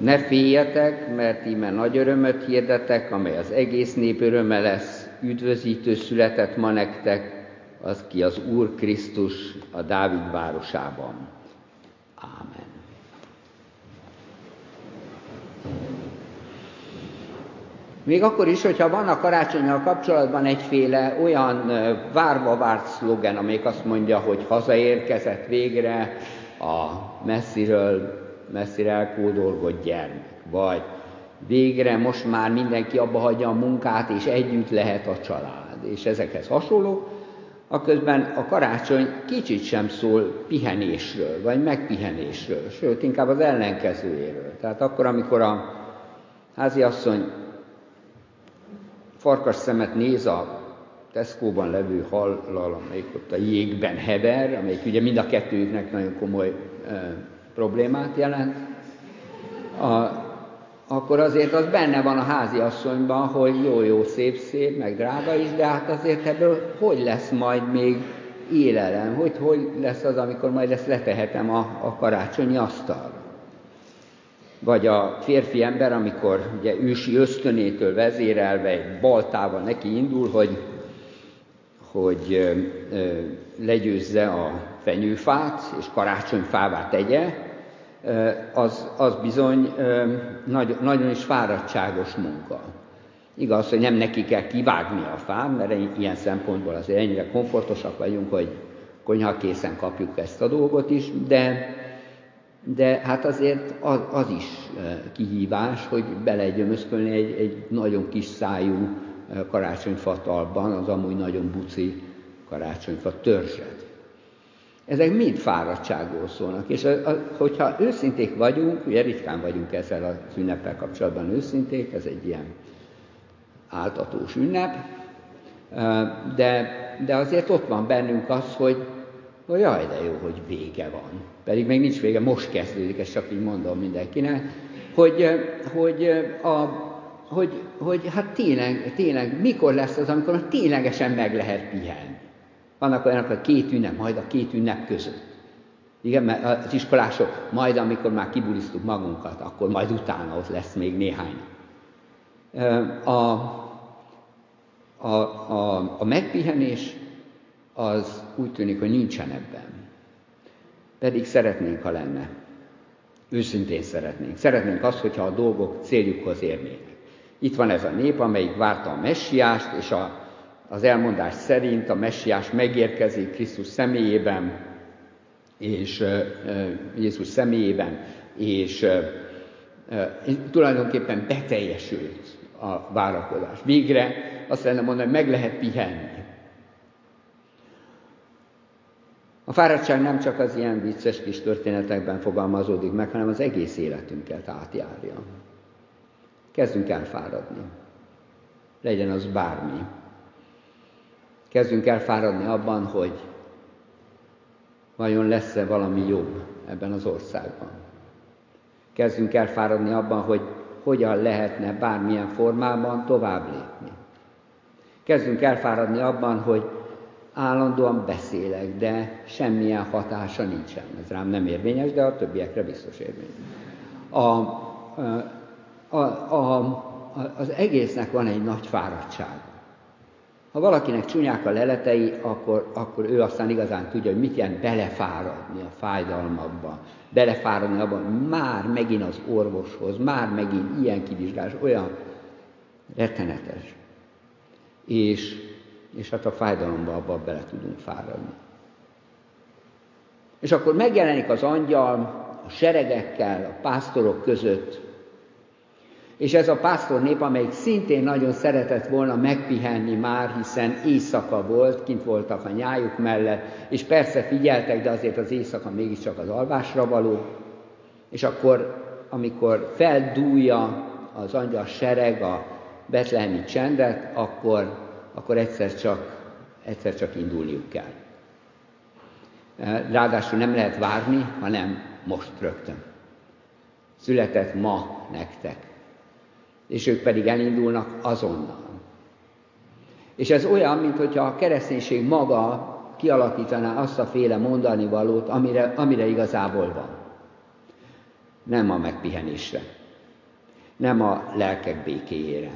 Ne féljetek, mert íme nagy örömöt hirdetek, amely az egész nép öröme lesz, üdvözítő született ma nektek, az ki az Úr Krisztus a Dávid városában. Ámen. Még akkor is, hogyha van a karácsonyjal kapcsolatban egyféle olyan várva várt szlogen, amelyik azt mondja, hogy hazaérkezett végre a messziről, messzire elkódolgott gyermek, vagy végre most már mindenki abba hagyja a munkát, és együtt lehet a család, és ezekhez hasonló, aközben a karácsony kicsit sem szól pihenésről, vagy megpihenésről, sőt, inkább az ellenkezőjéről. Tehát akkor, amikor a háziasszony farkas szemet néz a Tesco-ban levő hallal, amelyik ott a jégben hever, amelyik ugye mind a kettőjüknek nagyon komoly e, problémát jelent, a, akkor azért az benne van a házi asszonyban, hogy jó-jó, szép-szép, meg drága is, de hát azért ebből hogy lesz majd még élelem, hogy hogy lesz az, amikor majd ezt letehetem a, a karácsonyi asztalra. Vagy a férfi ember, amikor ugye ősi ösztönétől vezérelve egy baltával neki indul, hogy, hogy ö, ö, legyőzze a fenyőfát, és karácsonyfává tegye, az, az bizony nagy, nagyon is fáradtságos munka. Igaz, hogy nem neki kell kivágni a fát, mert ilyen szempontból azért ennyire komfortosak vagyunk, hogy konyhakészen kapjuk ezt a dolgot is, de, de hát azért az, az is kihívás, hogy belegyömözkölni egy, egy nagyon kis szájú karácsonyfatalban az amúgy nagyon buci karácsonyfa törzset. Ezek mind fáradtságról szólnak, és a, a, hogyha őszinték vagyunk, ugye ritkán vagyunk ezzel az ünneppel kapcsolatban őszinték, ez egy ilyen áltatós ünnep, de, de azért ott van bennünk az, hogy, hogy jaj, de jó, hogy vége van. Pedig még nincs vége, most kezdődik, ezt csak így mondom mindenkinek, hogy, hogy, a, hogy, hogy hát tényleg, tényleg mikor lesz az, amikor ténylegesen meg lehet pihenni. Vannak olyanok, hogy két ünnep, majd a két ünnep között. Igen, mert az iskolások majd, amikor már kibulisztuk magunkat, akkor majd utána ott lesz még néhány. A, a, a, a megpihenés az úgy tűnik, hogy nincsen ebben. Pedig szeretnénk, ha lenne. Őszintén szeretnénk. Szeretnénk azt, hogyha a dolgok céljukhoz érnének. Itt van ez a nép, amelyik várta a messiást, és a az elmondás szerint a messiás megérkezik Krisztus személyében, és Jézus személyében, és tulajdonképpen beteljesült a várakozás. Végre azt lenne mondani, meg lehet pihenni. A fáradtság nem csak az ilyen vicces kis történetekben fogalmazódik meg, hanem az egész életünket átjárja. Kezdünk el fáradni. Legyen az bármi. Kezdünk elfáradni abban, hogy vajon lesz-e valami jobb ebben az országban. Kezdünk elfáradni abban, hogy hogyan lehetne bármilyen formában tovább lépni. Kezdünk elfáradni abban, hogy állandóan beszélek, de semmilyen hatása nincsen. Ez rám nem érvényes, de a többiekre biztos érvényes. A, a, a, a, az egésznek van egy nagy fáradtsága. Ha valakinek csúnyák a leletei, akkor, akkor ő aztán igazán tudja, hogy mit jelent belefáradni a fájdalmakba, belefáradni abban, már megint az orvoshoz, már megint ilyen kivizsgálás, olyan rettenetes. És, és hát a fájdalomba abba bele tudunk fáradni. És akkor megjelenik az angyal a seregekkel, a pásztorok között, és ez a pásztor nép, amelyik szintén nagyon szeretett volna megpihenni már, hiszen éjszaka volt, kint voltak a nyájuk mellett, és persze figyeltek, de azért az éjszaka mégiscsak az alvásra való. És akkor, amikor feldúlja az angyal sereg a betlehemi csendet, akkor, akkor egyszer, csak, egyszer csak indulniuk kell. Ráadásul nem lehet várni, hanem most rögtön. Született ma nektek és ők pedig elindulnak azonnal. És ez olyan, mintha a kereszténység maga kialakítaná azt a féle mondani valót, amire, amire igazából van. Nem a megpihenésre. nem a lelkek békéjére,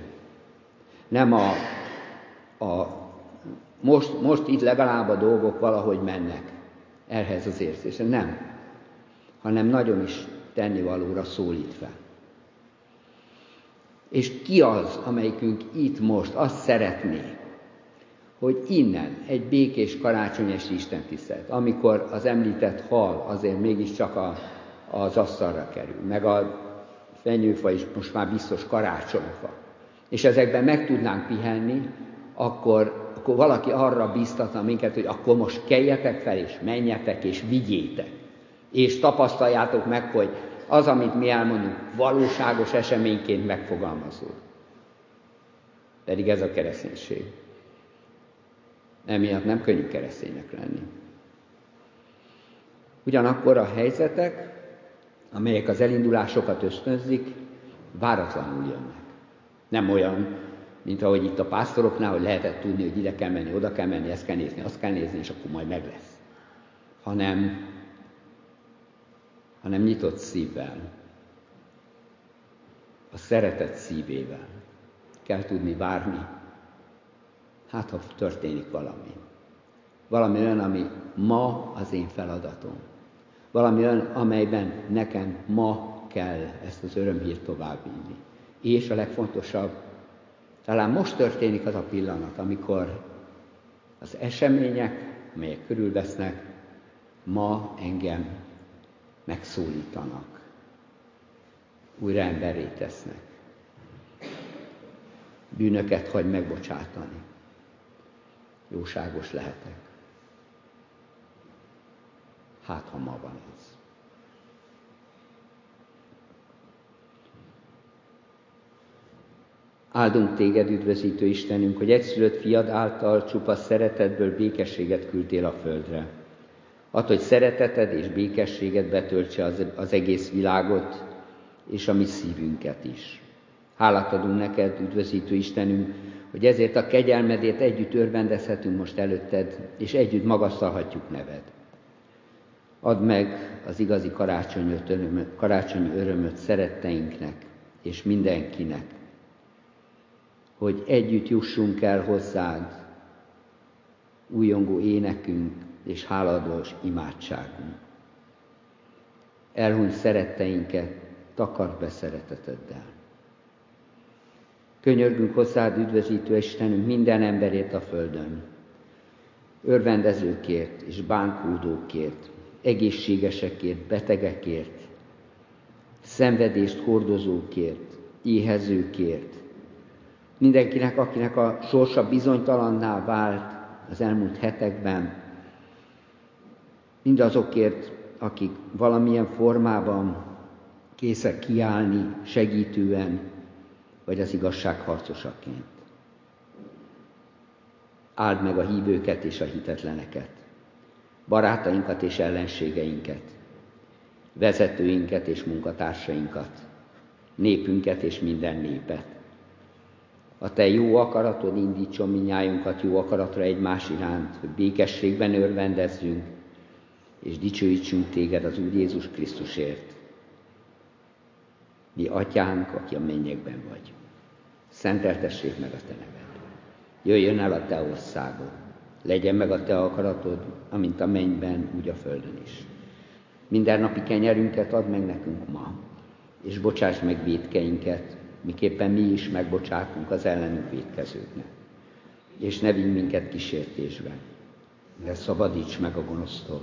nem a, a most, most itt legalább a dolgok valahogy mennek ehhez az érzésre, nem, hanem nagyon is tennivalóra szólít fel. És ki az, amelyikünk itt most azt szeretné, hogy innen egy békés karácsonyes Isten tisztelt, amikor az említett hal azért mégiscsak a, az asztalra kerül, meg a fenyőfa is most már biztos karácsonyfa, és ezekben meg tudnánk pihenni, akkor, akkor valaki arra biztatna minket, hogy akkor most keljetek fel, és menjetek, és vigyétek. És tapasztaljátok meg, hogy az, amit mi elmondunk, valóságos eseményként megfogalmazód. Pedig ez a kereszténység. Emiatt nem könnyű kereszténynek lenni. Ugyanakkor a helyzetek, amelyek az elindulásokat ösztönzik, váratlanul jönnek. Nem olyan, mint ahogy itt a pásztoroknál, hogy lehetett tudni, hogy ide kell menni, oda kell menni, ezt kell nézni, azt kell nézni, és akkor majd meg lesz. Hanem, hanem nyitott szívvel, a szeretet szívével kell tudni várni, hát ha történik valami. Valami olyan, ami ma az én feladatom. Valami olyan, amelyben nekem ma kell ezt az örömhírt továbbvinni. És a legfontosabb, talán most történik az a pillanat, amikor az események, amelyek körülvesznek, ma engem megszólítanak, újra emberré tesznek. Bűnöket hagy megbocsátani. Jóságos lehetek. Hát, ha ma van ez. Áldunk téged, üdvözítő Istenünk, hogy egyszülött fiad által csupa szeretetből békességet küldtél a földre. Add, hogy szereteted és békességet betöltse az, az egész világot, és a mi szívünket is. Hálát adunk neked, üdvözítő Istenünk, hogy ezért a kegyelmedért együtt örvendezhetünk most előtted, és együtt magasztalhatjuk neved. Add meg az igazi karácsonyi örömöt, karácsonyi örömöt szeretteinknek és mindenkinek, hogy együtt jussunk el hozzád újongó énekünk és háladós imádságunk. Elhuny szeretteinket, takart be szereteteddel. Könyörgünk hozzád, üdvözítő Istenünk, minden emberét a földön, örvendezőkért és bánkódókért, egészségesekért, betegekért, szenvedést hordozókért, éhezőkért, mindenkinek, akinek a sorsa bizonytalanná vált az elmúlt hetekben, mindazokért, akik valamilyen formában készek kiállni segítően, vagy az igazság harcosaként. Áld meg a hívőket és a hitetleneket, barátainkat és ellenségeinket, vezetőinket és munkatársainkat, népünket és minden népet. A Te jó akaratod indítson minnyájunkat jó akaratra egymás iránt, hogy békességben örvendezzünk, és dicsőítsünk Téged az Úr Jézus Krisztusért. Mi atyánk, aki a mennyekben vagy szenteltessék meg a Te neved. Jöjjön el a Te országod, legyen meg a Te akaratod, amint a mennyben, úgy a földön is. Minden napi kenyerünket add meg nekünk ma, és bocsáss meg védkeinket, miképpen mi is megbocsátunk az ellenünk védkezőknek. És ne vigy minket kísértésbe, de szabadíts meg a gonosztól,